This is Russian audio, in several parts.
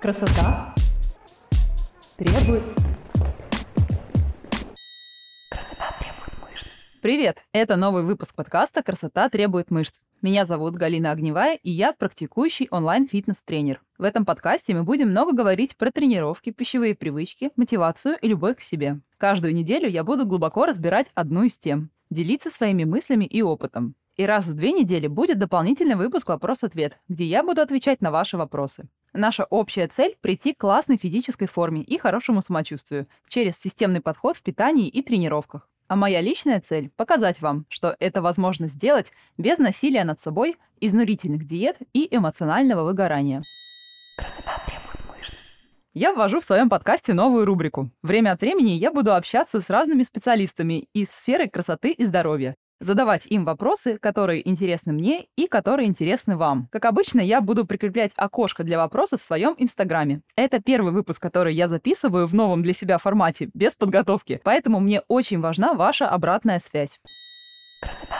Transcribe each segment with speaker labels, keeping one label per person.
Speaker 1: Красота требует... Красота требует мышц. Привет! Это новый выпуск подкаста «Красота требует мышц». Меня зовут Галина Огневая, и я практикующий онлайн-фитнес-тренер. В этом подкасте мы будем много говорить про тренировки, пищевые привычки, мотивацию и любовь к себе. Каждую неделю я буду глубоко разбирать одну из тем, делиться своими мыслями и опытом. И раз в две недели будет дополнительный выпуск «Вопрос-ответ», где я буду отвечать на ваши вопросы. Наша общая цель – прийти к классной физической форме и хорошему самочувствию через системный подход в питании и тренировках. А моя личная цель – показать вам, что это возможно сделать без насилия над собой, изнурительных диет и эмоционального выгорания. Красота требует. Я ввожу в своем подкасте новую рубрику. Время от времени я буду общаться с разными специалистами из сферы красоты и здоровья задавать им вопросы, которые интересны мне и которые интересны вам. Как обычно, я буду прикреплять окошко для вопросов в своем инстаграме. Это первый выпуск, который я записываю в новом для себя формате, без подготовки, поэтому мне очень важна ваша обратная связь. Красота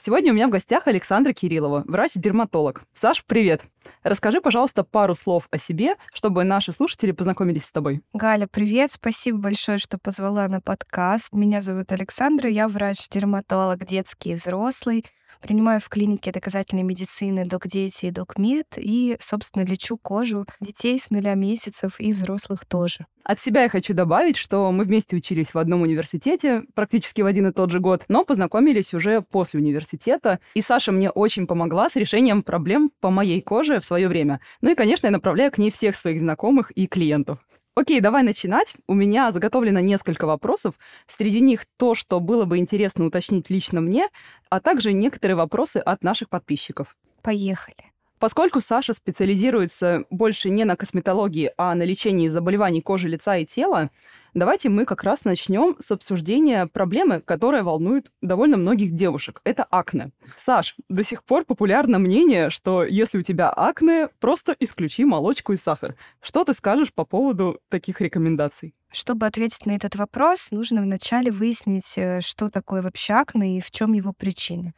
Speaker 1: Сегодня у меня в гостях Александра Кириллова, врач-дерматолог. Саш, привет! Расскажи, пожалуйста, пару слов о себе, чтобы наши слушатели познакомились с тобой.
Speaker 2: Галя, привет! Спасибо большое, что позвала на подкаст. Меня зовут Александра, я врач-дерматолог детский и взрослый. Принимаю в клинике доказательной медицины док-дети и док-мед и, собственно, лечу кожу детей с нуля месяцев и взрослых тоже.
Speaker 1: От себя я хочу добавить, что мы вместе учились в одном университете, практически в один и тот же год, но познакомились уже после университета. И Саша мне очень помогла с решением проблем по моей коже в свое время. Ну и, конечно, я направляю к ней всех своих знакомых и клиентов. Окей, давай начинать. У меня заготовлено несколько вопросов. Среди них то, что было бы интересно уточнить лично мне, а также некоторые вопросы от наших подписчиков.
Speaker 2: Поехали.
Speaker 1: Поскольку Саша специализируется больше не на косметологии, а на лечении заболеваний кожи, лица и тела, давайте мы как раз начнем с обсуждения проблемы, которая волнует довольно многих девушек. Это акне. Саш, до сих пор популярно мнение, что если у тебя акне, просто исключи молочку и сахар. Что ты скажешь по поводу таких рекомендаций?
Speaker 2: Чтобы ответить на этот вопрос, нужно вначале выяснить, э, что такое вообще акне и в чем его причина.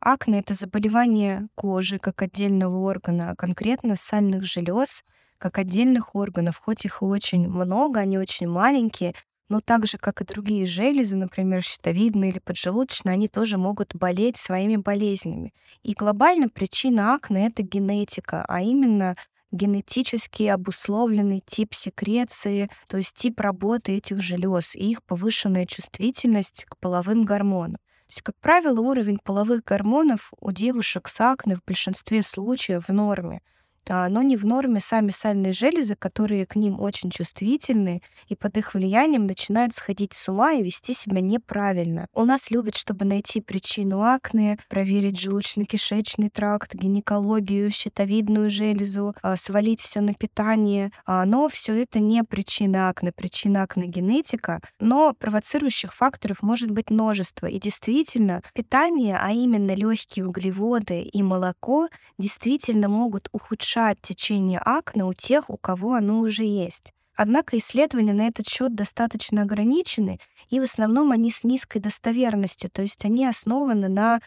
Speaker 2: Акне — это заболевание кожи как отдельного органа, а конкретно сальных желез как отдельных органов. Хоть их очень много, они очень маленькие, но так же, как и другие железы, например, щитовидные или поджелудочные, они тоже могут болеть своими болезнями. И глобально причина акне — это генетика, а именно генетически обусловленный тип секреции, то есть тип работы этих желез и их повышенная чувствительность к половым гормонам. То есть, как правило, уровень половых гормонов у девушек с акне в большинстве случаев в норме но не в норме сами сальные железы, которые к ним очень чувствительны, и под их влиянием начинают сходить с ума и вести себя неправильно. У нас любят, чтобы найти причину акне, проверить желудочно-кишечный тракт, гинекологию, щитовидную железу, а, свалить все на питание. А, но все это не причина акне. Причина акне генетика, но провоцирующих факторов может быть множество. И действительно, питание, а именно легкие углеводы и молоко, действительно могут ухудшать уменьшать течение акне у тех, у кого оно уже есть. Однако исследования на этот счет достаточно ограничены, и в основном они с низкой достоверностью, то есть они основаны на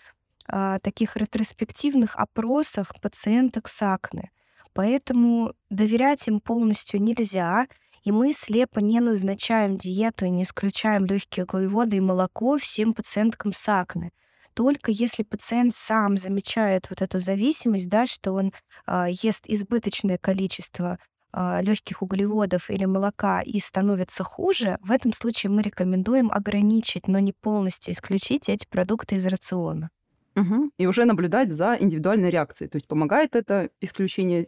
Speaker 2: а, таких ретроспективных опросах пациенток с акне. Поэтому доверять им полностью нельзя, и мы слепо не назначаем диету и не исключаем легкие углеводы и молоко всем пациенткам с акне только если пациент сам замечает вот эту зависимость, да, что он а, ест избыточное количество а, легких углеводов или молока и становится хуже, в этом случае мы рекомендуем ограничить, но не полностью исключить эти продукты из рациона.
Speaker 1: Угу. И уже наблюдать за индивидуальной реакцией. То есть помогает это исключение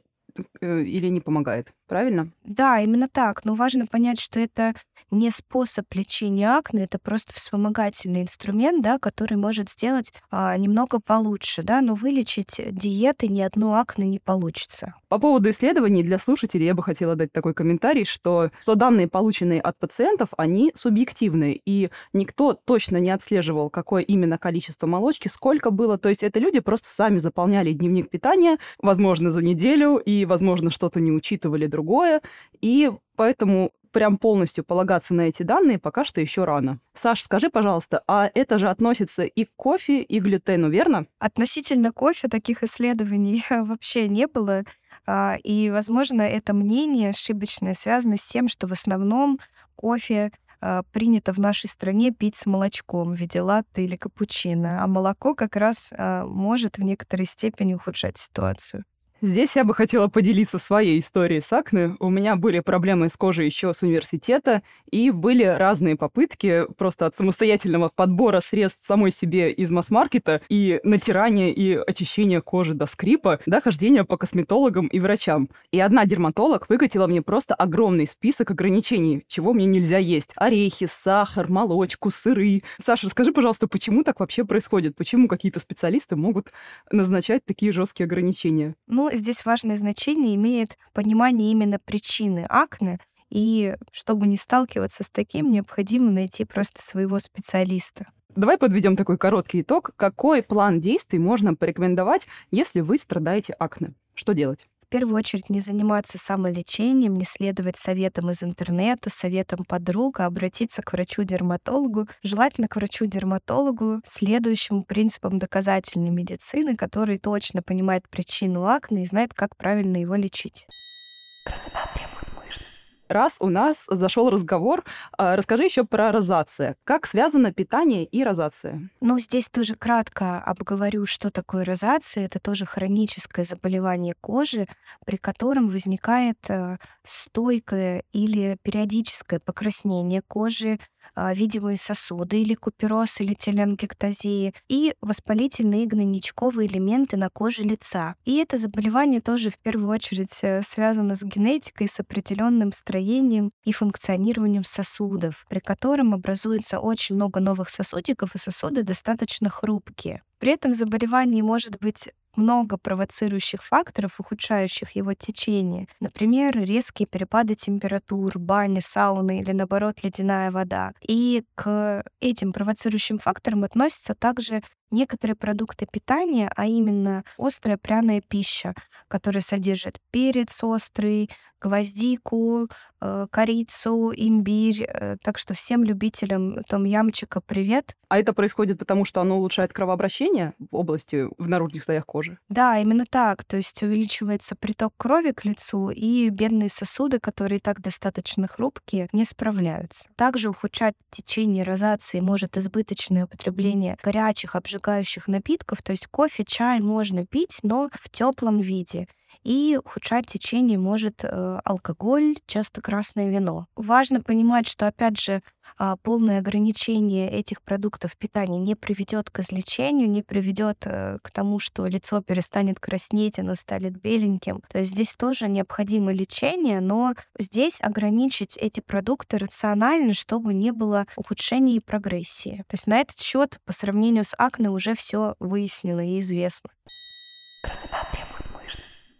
Speaker 1: э, или не помогает? Правильно?
Speaker 2: Да, именно так. Но важно понять, что это не способ лечения акне, это просто вспомогательный инструмент, да, который может сделать а, немного получше, да, но вылечить диеты ни одно акне не получится.
Speaker 1: По поводу исследований для слушателей я бы хотела дать такой комментарий, что, что данные, полученные от пациентов, они субъективные, и никто точно не отслеживал, какое именно количество молочки, сколько было. То есть это люди просто сами заполняли дневник питания, возможно, за неделю, и, возможно, что-то не учитывали друг другое, и поэтому прям полностью полагаться на эти данные пока что еще рано. Саш, скажи, пожалуйста, а это же относится и к кофе, и к глютену, верно?
Speaker 2: Относительно кофе таких исследований вообще не было. А, и, возможно, это мнение ошибочное связано с тем, что в основном кофе а, принято в нашей стране пить с молочком в виде латте или капучино, а молоко как раз а, может в некоторой степени ухудшать ситуацию.
Speaker 1: Здесь я бы хотела поделиться своей историей с акне. У меня были проблемы с кожей еще с университета, и были разные попытки просто от самостоятельного подбора средств самой себе из масс-маркета и натирания и очищения кожи до скрипа, до хождения по косметологам и врачам. И одна дерматолог выкатила мне просто огромный список ограничений, чего мне нельзя есть. Орехи, сахар, молочку, сыры. Саша, расскажи, пожалуйста, почему так вообще происходит? Почему какие-то специалисты могут назначать такие жесткие ограничения?
Speaker 2: Ну, здесь важное значение имеет понимание именно причины акне, и чтобы не сталкиваться с таким, необходимо найти просто своего специалиста.
Speaker 1: Давай подведем такой короткий итог. Какой план действий можно порекомендовать, если вы страдаете акне? Что делать?
Speaker 2: Первую очередь не заниматься самолечением, не следовать советам из интернета, советам подруг, а обратиться к врачу-дерматологу, желательно к врачу-дерматологу, следующему принципам доказательной медицины, который точно понимает причину акне и знает, как правильно его лечить.
Speaker 1: Красота требует раз у нас зашел разговор, а, расскажи еще про розация. Как связано питание и розация?
Speaker 2: Ну, здесь тоже кратко обговорю, что такое розация. Это тоже хроническое заболевание кожи, при котором возникает э, стойкое или периодическое покраснение кожи, видимые сосуды или купероз или теленгектазии и воспалительные гнойничковые элементы на коже лица. И это заболевание тоже в первую очередь э, связано с генетикой, с определенным строением и функционированием сосудов, при котором образуется очень много новых сосудиков, и сосуды достаточно хрупкие. При этом заболевание может быть много провоцирующих факторов, ухудшающих его течение. Например, резкие перепады температур, бани, сауны или, наоборот, ледяная вода. И к этим провоцирующим факторам относятся также некоторые продукты питания, а именно острая пряная пища, которая содержит перец острый, гвоздику, э, корицу, имбирь. Э, так что всем любителям том-ямчика привет.
Speaker 1: А это происходит потому, что оно улучшает кровообращение в области, в наружных слоях кожи?
Speaker 2: Да, именно так. То есть увеличивается приток крови к лицу, и бедные сосуды, которые так достаточно хрупкие, не справляются. Также ухудшать течение розации может избыточное употребление горячих, обжигающих обжигающих напитков, то есть кофе, чай можно пить, но в теплом виде. И ухудшать течение может э, алкоголь, часто красное вино. Важно понимать, что, опять же, э, полное ограничение этих продуктов питания не приведет к излечению, не приведет э, к тому, что лицо перестанет краснеть, оно станет беленьким. То есть здесь тоже необходимо лечение, но здесь ограничить эти продукты рационально, чтобы не было ухудшения и прогрессии. То есть на этот счет по сравнению с акне уже все выяснено и известно.
Speaker 1: Красота требует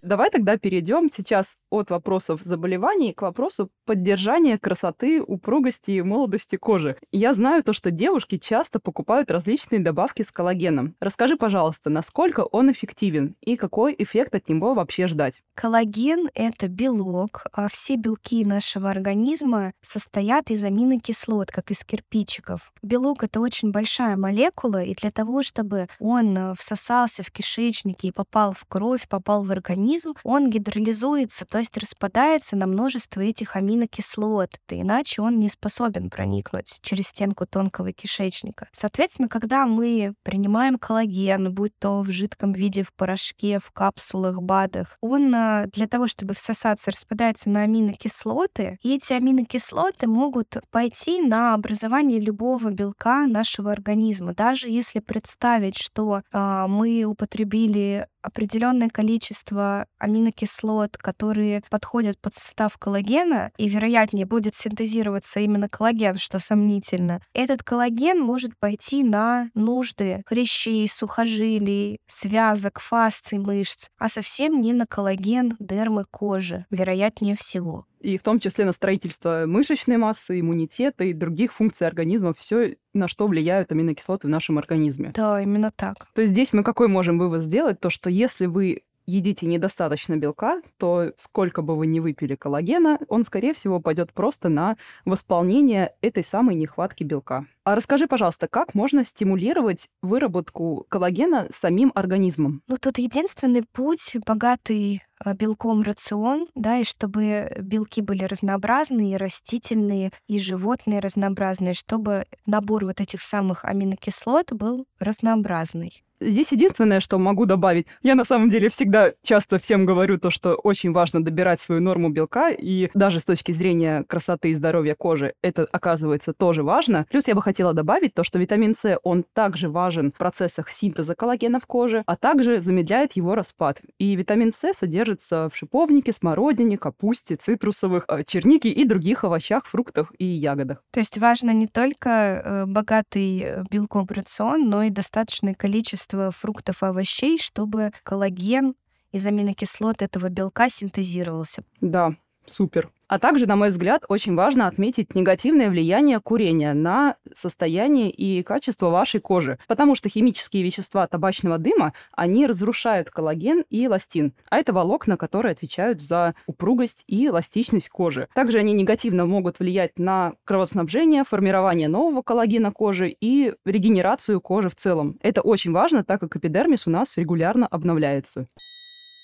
Speaker 1: Давай тогда перейдем сейчас от вопросов заболеваний к вопросу поддержания красоты, упругости и молодости кожи. Я знаю то, что девушки часто покупают различные добавки с коллагеном. Расскажи, пожалуйста, насколько он эффективен и какой эффект от него вообще ждать?
Speaker 2: Коллаген — это белок, а все белки нашего организма состоят из аминокислот, как из кирпичиков. Белок — это очень большая молекула, и для того, чтобы он э, всосался в кишечнике и попал в кровь, попал в организм, организм, он гидролизуется, то есть распадается на множество этих аминокислот, иначе он не способен проникнуть через стенку тонкого кишечника. Соответственно, когда мы принимаем коллаген, будь то в жидком виде, в порошке, в капсулах, БАДах, он а, для того, чтобы всосаться, распадается на аминокислоты, и эти аминокислоты могут пойти на образование любого белка нашего организма. Даже если представить, что а, мы употребили определенное количество аминокислот, которые подходят под состав коллагена, и вероятнее будет синтезироваться именно коллаген, что сомнительно, этот коллаген может пойти на нужды хрящей, сухожилий, связок, фасций мышц, а совсем не на коллаген дермы кожи, вероятнее всего
Speaker 1: и в том числе на строительство мышечной массы, иммунитета и других функций организма, все, на что влияют аминокислоты в нашем организме.
Speaker 2: Да, именно так.
Speaker 1: То есть здесь мы какой можем вывод сделать? То, что если вы едите недостаточно белка, то сколько бы вы ни выпили коллагена, он, скорее всего, пойдет просто на восполнение этой самой нехватки белка. А расскажи, пожалуйста, как можно стимулировать выработку коллагена самим организмом?
Speaker 2: Ну, тут единственный путь, богатый э, белком рацион, да, и чтобы белки были разнообразные, и растительные, и животные разнообразные, чтобы набор вот этих самых аминокислот был разнообразный.
Speaker 1: Здесь единственное, что могу добавить, я на самом деле всегда часто всем говорю то, что очень важно добирать свою норму белка, и даже с точки зрения красоты и здоровья кожи это оказывается тоже важно. Плюс я бы хотела добавить то, что витамин С, он также важен в процессах синтеза коллагена в коже, а также замедляет его распад. И витамин С содержится в шиповнике, смородине, капусте, цитрусовых, э, чернике и других овощах, фруктах и ягодах.
Speaker 2: То есть важно не только э, богатый э, белком рацион, но и достаточное количество количество фруктов и овощей, чтобы коллаген из аминокислот этого белка синтезировался.
Speaker 1: Да, супер. А также, на мой взгляд, очень важно отметить негативное влияние курения на состояние и качество вашей кожи, потому что химические вещества табачного дыма, они разрушают коллаген и эластин, а это волокна, которые отвечают за упругость и эластичность кожи. Также они негативно могут влиять на кровоснабжение, формирование нового коллагена кожи и регенерацию кожи в целом. Это очень важно, так как эпидермис у нас регулярно обновляется.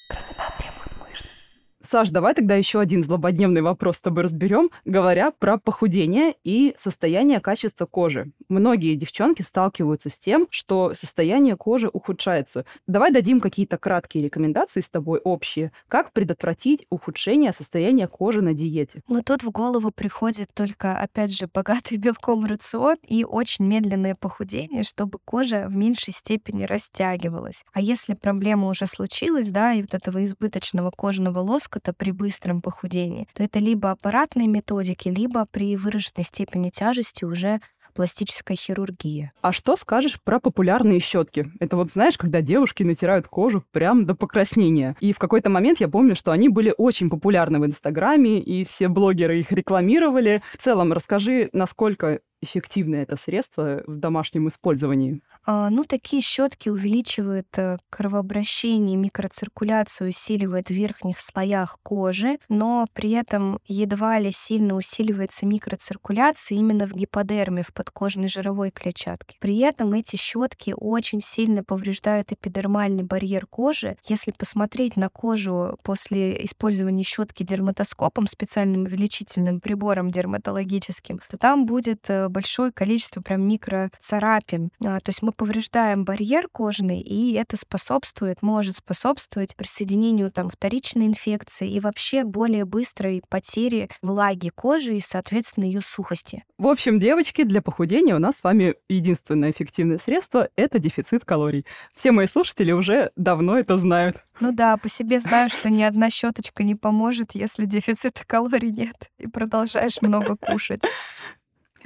Speaker 1: Красота Саш, давай тогда еще один злободневный вопрос с тобой разберем, говоря про похудение и состояние качества кожи. Многие девчонки сталкиваются с тем, что состояние кожи ухудшается. Давай дадим какие-то краткие рекомендации с тобой общие, как предотвратить ухудшение состояния кожи на диете.
Speaker 2: Ну тут в голову приходит только, опять же, богатый белком рацион и очень медленное похудение, чтобы кожа в меньшей степени растягивалась. А если проблема уже случилась, да, и вот этого избыточного кожного лоска то при быстром похудении, то это либо аппаратные методики, либо при выраженной степени тяжести уже пластическая хирургия.
Speaker 1: А что скажешь про популярные щетки? Это вот знаешь, когда девушки натирают кожу прям до покраснения. И в какой-то момент я помню, что они были очень популярны в Инстаграме, и все блогеры их рекламировали. В целом, расскажи, насколько эффективное это средство в домашнем использовании?
Speaker 2: А, ну, такие щетки увеличивают э, кровообращение, микроциркуляцию, усиливают в верхних слоях кожи, но при этом едва ли сильно усиливается микроциркуляция именно в гиподерме, в подкожной жировой клетчатке. При этом эти щетки очень сильно повреждают эпидермальный барьер кожи. Если посмотреть на кожу после использования щетки дерматоскопом, специальным увеличительным прибором дерматологическим, то там будет э, большое количество прям микроцарапин. А, то есть мы повреждаем барьер кожный, и это способствует, может способствовать присоединению там вторичной инфекции и вообще более быстрой потери влаги кожи и, соответственно, ее сухости.
Speaker 1: В общем, девочки, для похудения у нас с вами единственное эффективное средство — это дефицит калорий. Все мои слушатели уже давно это знают.
Speaker 2: Ну да, по себе знаю, что ни одна щеточка не поможет, если дефицита калорий нет, и продолжаешь много кушать.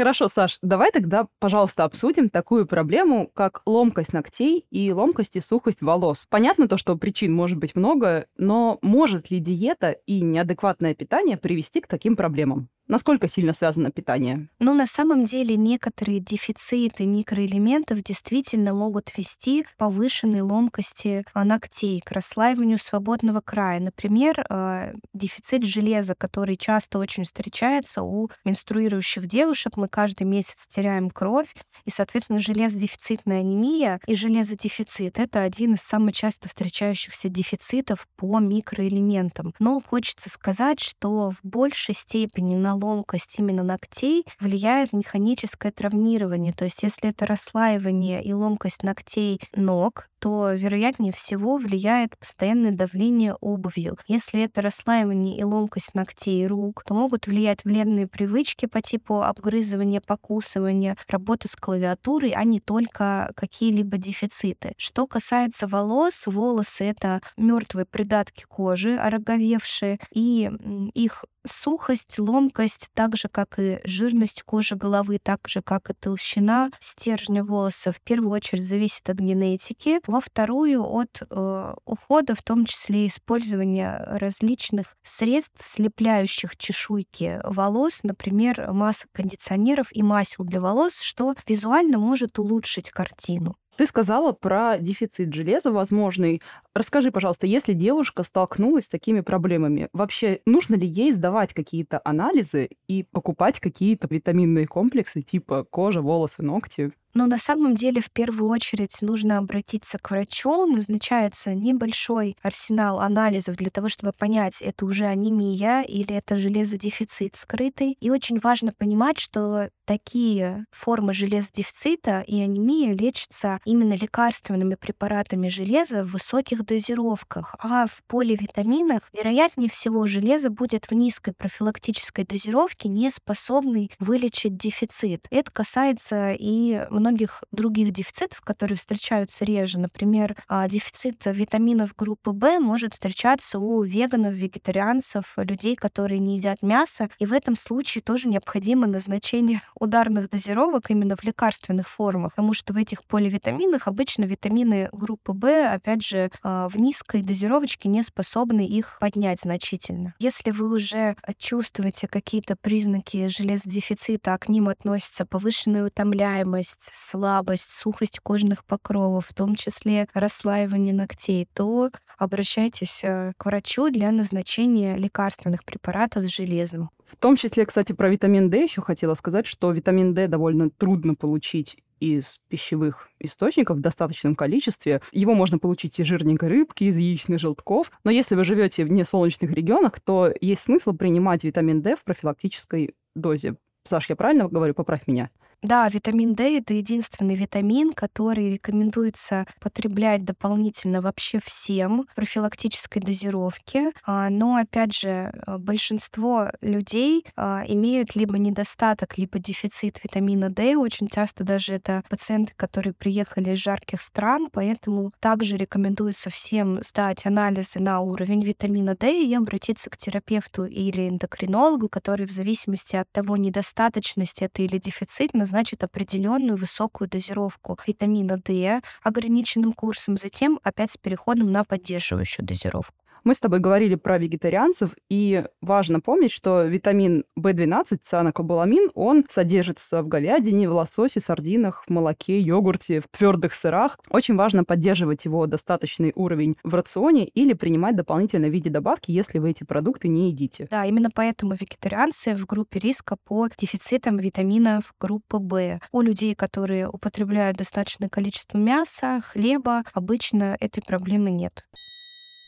Speaker 1: Хорошо, Саш, давай тогда, пожалуйста, обсудим такую проблему, как ломкость ногтей и ломкость и сухость волос. Понятно то, что причин может быть много, но может ли диета и неадекватное питание привести к таким проблемам? Насколько сильно связано питание?
Speaker 2: Ну, на самом деле, некоторые дефициты микроэлементов действительно могут вести к повышенной ломкости а, ногтей, к расслаиванию свободного края. Например, а, дефицит железа, который часто очень встречается у менструирующих девушек. Мы каждый месяц теряем кровь, и, соответственно, железодефицитная анемия и железодефицит — это один из самых часто встречающихся дефицитов по микроэлементам. Но хочется сказать, что в большей степени на ломкость именно ногтей влияет механическое травмирование. То есть если это расслаивание и ломкость ногтей ног, то вероятнее всего влияет постоянное давление обувью. Если это расслаивание и ломкость ногтей рук, то могут влиять вредные привычки по типу обгрызывания, покусывания, работа с клавиатурой, а не только какие-либо дефициты. Что касается волос, волосы — это мертвые придатки кожи, ороговевшие, и их сухость, ломкость, так же, как и жирность кожи головы, так же, как и толщина стержня волоса, в первую очередь зависит от генетики во вторую от э, ухода, в том числе использования различных средств, слепляющих чешуйки волос, например, масок кондиционеров и масел для волос, что визуально может улучшить картину.
Speaker 1: Ты сказала про дефицит железа возможный. Расскажи, пожалуйста, если девушка столкнулась с такими проблемами, вообще нужно ли ей сдавать какие-то анализы и покупать какие-то витаминные комплексы типа кожа, волосы, ногти?
Speaker 2: Но на самом деле в первую очередь нужно обратиться к врачу. Назначается небольшой арсенал анализов для того, чтобы понять, это уже анемия или это железодефицит скрытый. И очень важно понимать, что такие формы железодефицита и анемия лечатся именно лекарственными препаратами железа в высоких дозировках. А в поливитаминах, вероятнее всего, железо будет в низкой профилактической дозировке, не способный вылечить дефицит. Это касается и многих других дефицитов, которые встречаются реже. Например, а, дефицит витаминов группы В может встречаться у веганов, вегетарианцев, людей, которые не едят мясо. И в этом случае тоже необходимо назначение ударных дозировок именно в лекарственных формах, потому что в этих поливитаминах обычно витамины группы В, опять же, а, в низкой дозировочке не способны их поднять значительно. Если вы уже чувствуете какие-то признаки железодефицита, а к ним относится повышенная утомляемость, слабость, сухость кожных покровов, в том числе расслаивание ногтей, то обращайтесь э, к врачу для назначения лекарственных препаратов с железом.
Speaker 1: В том числе, кстати, про витамин D еще хотела сказать, что витамин D довольно трудно получить из пищевых источников в достаточном количестве. Его можно получить из жирненькой рыбки, из яичных желтков. Но если вы живете в несолнечных регионах, то есть смысл принимать витамин D в профилактической дозе. Саш, я правильно говорю? Поправь меня.
Speaker 2: Да, витамин D — это единственный витамин, который рекомендуется потреблять дополнительно вообще всем в профилактической дозировке. А, но, опять же, э, большинство людей а, имеют либо недостаток, либо дефицит витамина D. Очень часто даже это пациенты, которые приехали из жарких стран, поэтому также рекомендуется всем сдать анализы на уровень витамина D и обратиться к терапевту или эндокринологу, который в зависимости от того, недостаточность это или дефицит, назначит определенную высокую дозировку витамина D ограниченным курсом, затем опять с переходом на поддерживающую дозировку.
Speaker 1: Мы с тобой говорили про вегетарианцев, и важно помнить, что витамин В12, цианокобаламин, он содержится в говядине, в лососе, сардинах, в молоке, йогурте, в твердых сырах. Очень важно поддерживать его достаточный уровень в рационе или принимать дополнительно в виде добавки, если вы эти продукты не едите.
Speaker 2: Да, именно поэтому вегетарианцы в группе риска по дефицитам витаминов группы В. У людей, которые употребляют достаточное количество мяса, хлеба, обычно этой проблемы нет.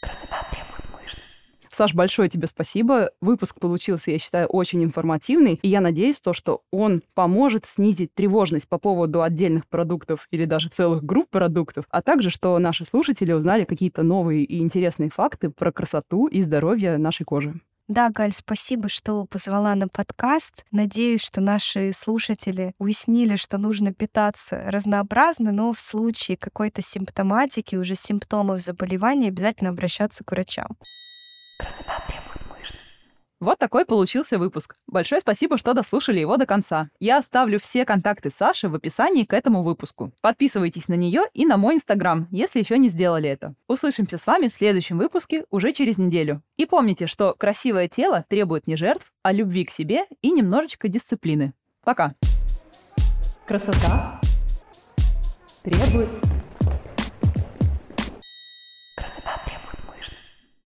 Speaker 1: Красота требует мышц. Саш, большое тебе спасибо. Выпуск получился, я считаю, очень информативный. И я надеюсь, то, что он поможет снизить тревожность по поводу отдельных продуктов или даже целых групп продуктов, а также, что наши слушатели узнали какие-то новые и интересные факты про красоту и здоровье нашей кожи.
Speaker 2: Да, Галь, спасибо, что позвала на подкаст. Надеюсь, что наши слушатели уяснили, что нужно питаться разнообразно, но в случае какой-то симптоматики, уже симптомов заболевания, обязательно обращаться к врачам.
Speaker 1: Красота требует вот такой получился выпуск. Большое спасибо, что дослушали его до конца. Я оставлю все контакты Саши в описании к этому выпуску. Подписывайтесь на нее и на мой инстаграм, если еще не сделали это. Услышимся с вами в следующем выпуске уже через неделю. И помните, что красивое тело требует не жертв, а любви к себе и немножечко дисциплины. Пока. Красота требует